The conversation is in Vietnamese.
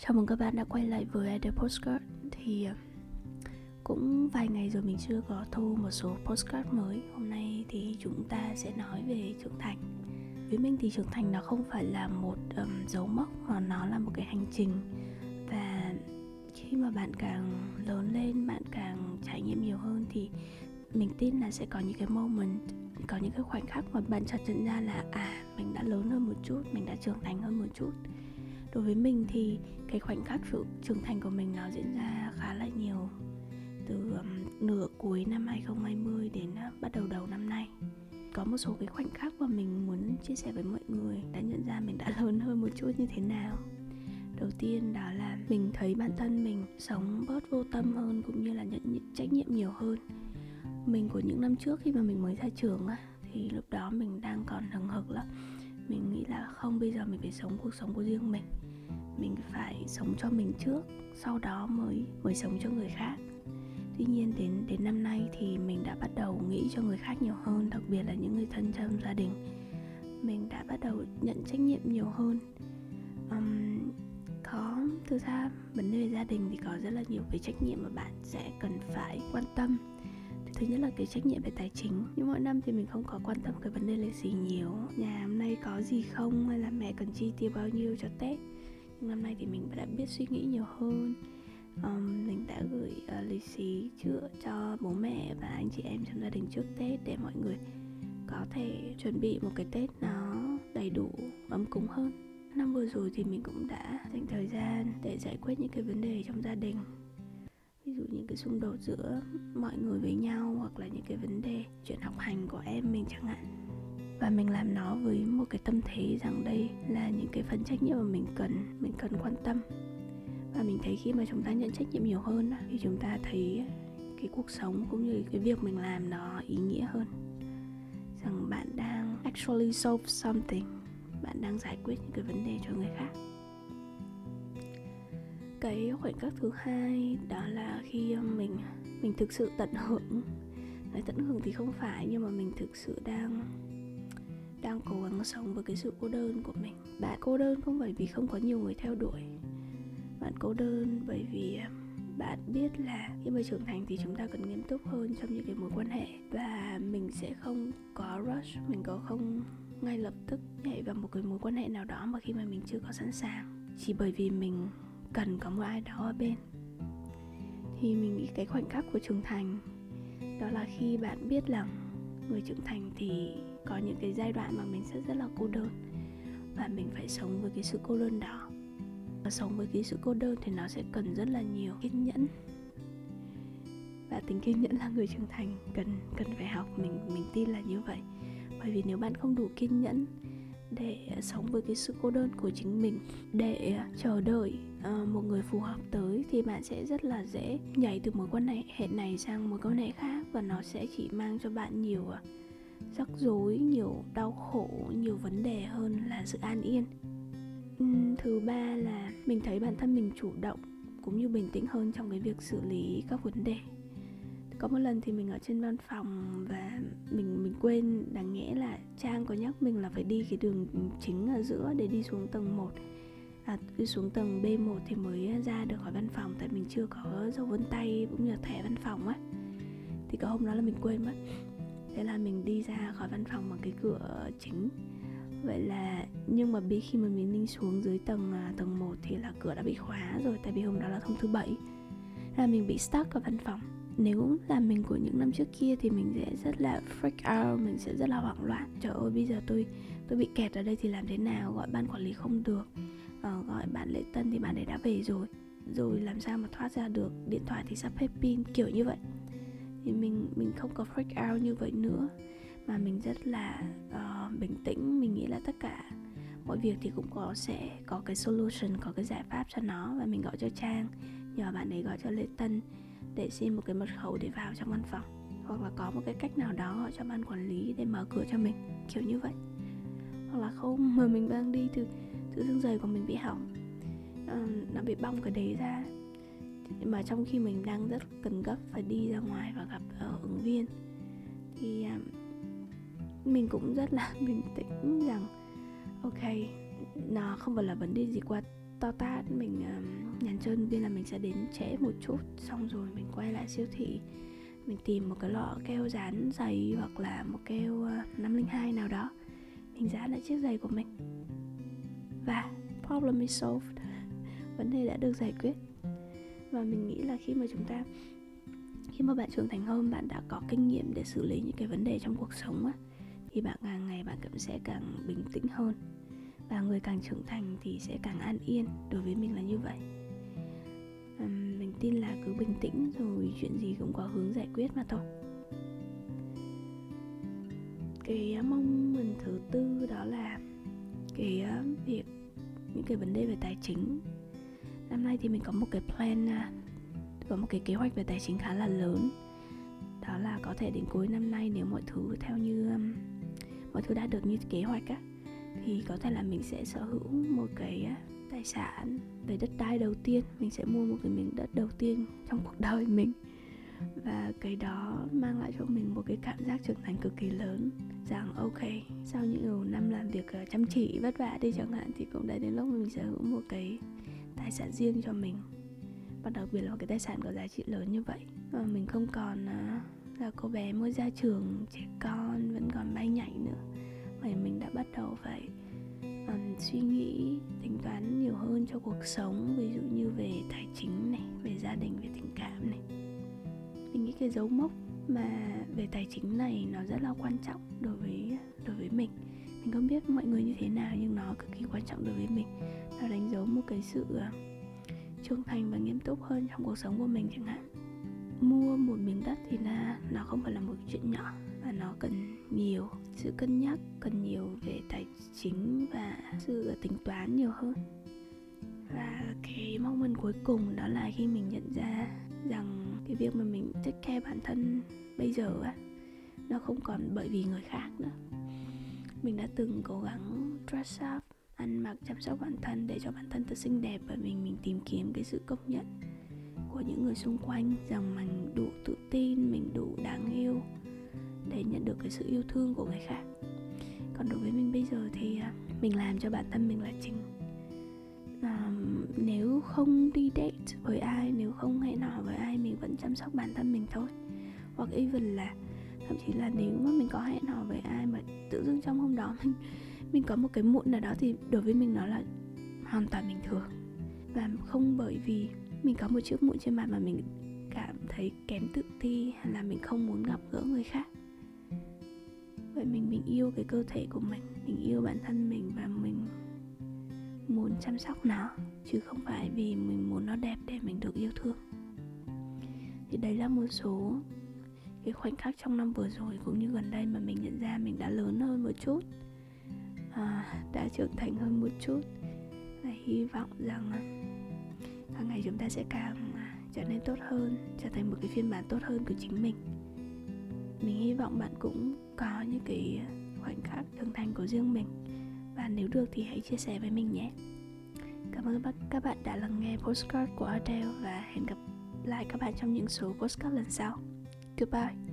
Chào mừng các bạn đã quay lại với The Postcard. Thì ờ, cũng vài ngày rồi mình chưa có thu một số postcard mới. Hôm nay thì chúng ta sẽ nói về trưởng thành. Với mình thì trưởng thành nó không phải là một um, dấu mốc mà nó là một cái hành trình. Và khi mà bạn càng lớn lên, bạn càng trải nghiệm nhiều hơn thì mình tin là sẽ có những cái moment có những cái khoảnh khắc mà bạn chợt nhận ra là à mình đã lớn hơn một chút mình đã trưởng thành hơn một chút đối với mình thì cái khoảnh khắc sự trưởng thành của mình nó diễn ra khá là nhiều. Từ um, nửa cuối năm 2020 đến uh, bắt đầu đầu năm nay có một số cái khoảnh khắc mà mình muốn chia sẻ với mọi người đã nhận ra mình đã lớn hơn một chút như thế nào. Đầu tiên đó là mình thấy bản thân mình sống bớt vô tâm hơn cũng như là nhận trách nhiệm nhiều hơn. Mình của những năm trước khi mà mình mới ra trường á thì lúc đó mình đang còn hừng hực lắm. Mình nghĩ là không bây giờ mình phải sống cuộc sống của riêng mình mình phải sống cho mình trước sau đó mới mới sống cho người khác. Tuy nhiên đến đến năm nay thì mình đã bắt đầu nghĩ cho người khác nhiều hơn đặc biệt là những người thân trong gia đình. Mình đã bắt đầu nhận trách nhiệm nhiều hơn. Um, có thực ra vấn đề về gia đình thì có rất là nhiều cái trách nhiệm mà bạn sẽ cần phải quan tâm. Thứ nhất là cái trách nhiệm về tài chính. Nhưng mỗi năm thì mình không có quan tâm cái vấn đề là gì nhiều. Nhà hôm nay có gì không? Hay là mẹ cần chi tiêu bao nhiêu cho tết? Năm nay thì mình đã biết suy nghĩ nhiều hơn. Um, mình đã gửi uh, lì xì chữa cho bố mẹ và anh chị em trong gia đình trước tết để mọi người có thể chuẩn bị một cái tết nó đầy đủ ấm cúng hơn. Năm vừa rồi thì mình cũng đã dành thời gian để giải quyết những cái vấn đề trong gia đình. Ví dụ những cái xung đột giữa mọi người với nhau hoặc là những cái vấn đề chuyện học hành của em mình chẳng hạn và mình làm nó với một cái tâm thế rằng đây là những cái phần trách nhiệm mà mình cần mình cần quan tâm. Và mình thấy khi mà chúng ta nhận trách nhiệm nhiều hơn thì chúng ta thấy cái cuộc sống cũng như cái việc mình làm nó ý nghĩa hơn. Rằng bạn đang actually solve something, bạn đang giải quyết những cái vấn đề cho người khác. Cái khoảnh khắc thứ hai đó là khi um, mình mình thực sự tận hưởng. Nói tận hưởng thì không phải, nhưng mà mình thực sự đang đang cố gắng sống với cái sự cô đơn của mình. Bạn cô đơn không phải vì không có nhiều người theo đuổi. Bạn cô đơn bởi vì à, bạn biết là khi mà trưởng thành thì chúng ta cần nghiêm túc hơn trong những cái mối quan hệ. Và mình sẽ không có rush, mình có không ngay lập tức nhảy vào một cái mối quan hệ nào đó mà khi mà mình chưa có sẵn sàng. Chỉ bởi vì mình cần có một ai đó ở bên. Thì mình nghĩ cái khoảnh khắc của trưởng thành, đó là khi bạn biết rằng người trưởng thành thì có những cái giai đoạn mà mình sẽ rất là cô đơn. Và mình phải sống với cái sự cô đơn đó. Và sống với cái sự cô đơn thì nó sẽ cần rất là nhiều kiên nhẫn. Và tính kiên nhẫn là người trưởng thành, cần cần phải học mình mình tin là như vậy. Bởi vì nếu bạn không đủ kiên nhẫn để ờ, sống với cái sự cô đơn của chính mình, để ờ, chờ đợi ờ, một người phù hợp tới thì bạn sẽ rất là dễ nhảy từ mối quan hệ này sang mối quan hệ khác và nó sẽ chỉ mang cho bạn nhiều rắc rối nhiều đau khổ nhiều vấn đề hơn là sự an yên. Thứ ba là mình thấy bản thân mình chủ động cũng như bình tĩnh hơn trong cái việc xử lý các vấn đề. Có một lần thì mình ở trên văn phòng và mình mình quên đáng nghĩa là trang có nhắc mình là phải đi cái đường chính ở giữa để đi xuống tầng 1 à, đi xuống tầng B1 thì mới ra được khỏi văn phòng tại mình chưa có dấu vân tay cũng như là thẻ văn phòng á. Thì có hôm đó là mình quên mất thế là mình đi ra khỏi văn phòng bằng cái cửa chính. Vậy là nhưng mà biết khi mà mình đi xuống dưới tầng à, tầng 1 thì là cửa đã bị khóa rồi tại vì hôm đó là thông thứ bảy. Là mình bị stuck ở văn phòng. Nếu là mình của những năm trước kia thì mình sẽ rất là freak out mình sẽ rất là hoảng loạn. Trời ơi bây giờ tôi tôi bị kẹt ở đây thì làm thế nào? Gọi ban quản lý không được. Ờ, gọi bạn lễ tân thì bạn ấy đã về rồi. Rồi làm sao mà thoát ra được? Điện thoại thì sắp hết pin kiểu như vậy thì mình mình không có freak out như vậy nữa. Mà mình rất là uh, bình tĩnh mình nghĩ là tất cả mọi việc thì cũng có sẽ có cái solution có cái giải pháp cho nó. Và mình gọi cho trang nhờ bạn ấy gọi cho lê tân để xin một cái mật khẩu để vào trong văn phòng. Hoặc là có một cái cách nào đó gọi cho ban quản lý để mở cửa cho mình kiểu như vậy. Hoặc là không mà mình đang đi từ từ xương giày của mình bị hỏng. Uh, nó bị bong cái đấy ra nhưng mà trong khi mình đang rất cần gấp phải đi ra ngoài và gặp ở ứng viên thì à, mình cũng rất là bình tĩnh rằng ok nó không phải là vấn đề gì quá to tát. Mình uh, nhắn chơi viên là mình sẽ đến trễ một chút xong rồi mình quay lại siêu thị. Mình tìm một cái lọ keo dán giày hoặc là một keo à, uh, 502 nào đó. Mình dán lại chiếc giày của mình. Và problem is solved. Vấn đề đã được giải quyết và mình nghĩ là khi mà chúng ta, khi mà bạn trưởng thành hơn, bạn đã có kinh nghiệm để xử lý những cái vấn đề trong cuộc sống á, thì bạn càng ngày bạn cũng sẽ càng bình tĩnh hơn. Và người càng trưởng thành thì sẽ càng an yên. Đối với mình là như vậy. Mình tin là cứ bình tĩnh rồi chuyện gì cũng có hướng giải quyết mà thôi. Cái à, mong mình thứ tư đó là cái à, việc, những cái vấn đề về tài chính năm nay thì mình có một cái plan à, có một cái kế hoạch về tài chính khá là lớn. Đó là có thể đến cuối năm nay nếu mọi thứ theo như um, mọi thứ đã được như kế hoạch á thì có thể là mình sẽ sở hữu một cái à, tài sản về đất đai đầu tiên. Mình sẽ mua một cái miếng đất đầu tiên trong cuộc đời mình. Và cái đó mang lại cho mình một cái cảm giác trưởng thành cực kỳ lớn. Rằng ok sau những nhiều năm làm việc à, chăm chỉ vất vả đi chẳng hạn thì cũng đã đến lúc mình sở hữu một cái tài sản riêng cho mình. Và đặc biệt là một cái tài sản có giá trị lớn như vậy. Và mình không còn à, là cô bé mới ra trường trẻ con vẫn còn bay nhảy nữa. Mà mình đã bắt đầu phải um, suy nghĩ tính toán nhiều hơn cho cuộc sống. Ví dụ như về tài chính này về gia đình về tình cảm này. Mình nghĩ cái dấu mốc mà về tài chính này nó rất là quan trọng đối với đối với mình mình không biết mọi người như thế nào nhưng nó cực kỳ quan trọng đối với mình. Nó đánh dấu một cái sự ờ, uh, trưởng thành và nghiêm túc hơn trong cuộc sống của mình chẳng hạn. Mua một miếng đất thì là nó không phải là một chuyện nhỏ và nó cần nhiều sự cân nhắc cần nhiều về tài chính và sự tính toán nhiều hơn. Và cái mong muốn cuối cùng đó là khi mình nhận ra rằng cái việc mà mình take care bản thân bây giờ á nó không còn bởi vì người khác nữa mình đã từng cố gắng dress up ăn mặc chăm sóc bản thân để cho bản thân thật xinh đẹp bởi vì mình tìm kiếm cái sự công nhận của những người xung quanh rằng mình đủ tự tin mình đủ đáng yêu để nhận được cái sự yêu thương của người khác. Còn đối với mình bây giờ thì à, mình làm cho bản thân mình là chính. À, nếu không đi date với ai nếu không hẹn hò với ai mình vẫn chăm sóc bản thân mình thôi. Hoặc even là thậm chí là nếu mà mình có hẹn hò với ai mà tự dưng trong hôm đó mình mình có một cái mụn nào đó thì đối với mình nó là hoàn toàn bình thường. Và không bởi vì mình có một chiếc mụn trên mặt mà mình cảm thấy kém tự ti hay là mình không muốn gặp gỡ người khác. Vậy mình mình yêu cái cơ thể của mình mình yêu bản thân mình và mình muốn chăm sóc nó, chứ không phải vì mình muốn nó đẹp để mình được yêu thương. Thì đấy là một số cái khoảnh khắc trong năm vừa rồi cũng như gần đây mà mình nhận ra mình đã lớn hơn một chút. À, đã trưởng thành hơn một chút. Và hy vọng rằng à, hàng ngày chúng ta sẽ càng à, trở nên tốt hơn trở thành một cái phiên bản tốt hơn của chính mình. Mình hy vọng bạn cũng có những cái khoảnh khắc trưởng thành của riêng mình. Và nếu được thì hãy chia sẻ với mình nhé. Cảm ơn các bạn đã lắng nghe postcard của Adele và hẹn gặp lại các bạn trong những số postcard lần sau. Goodbye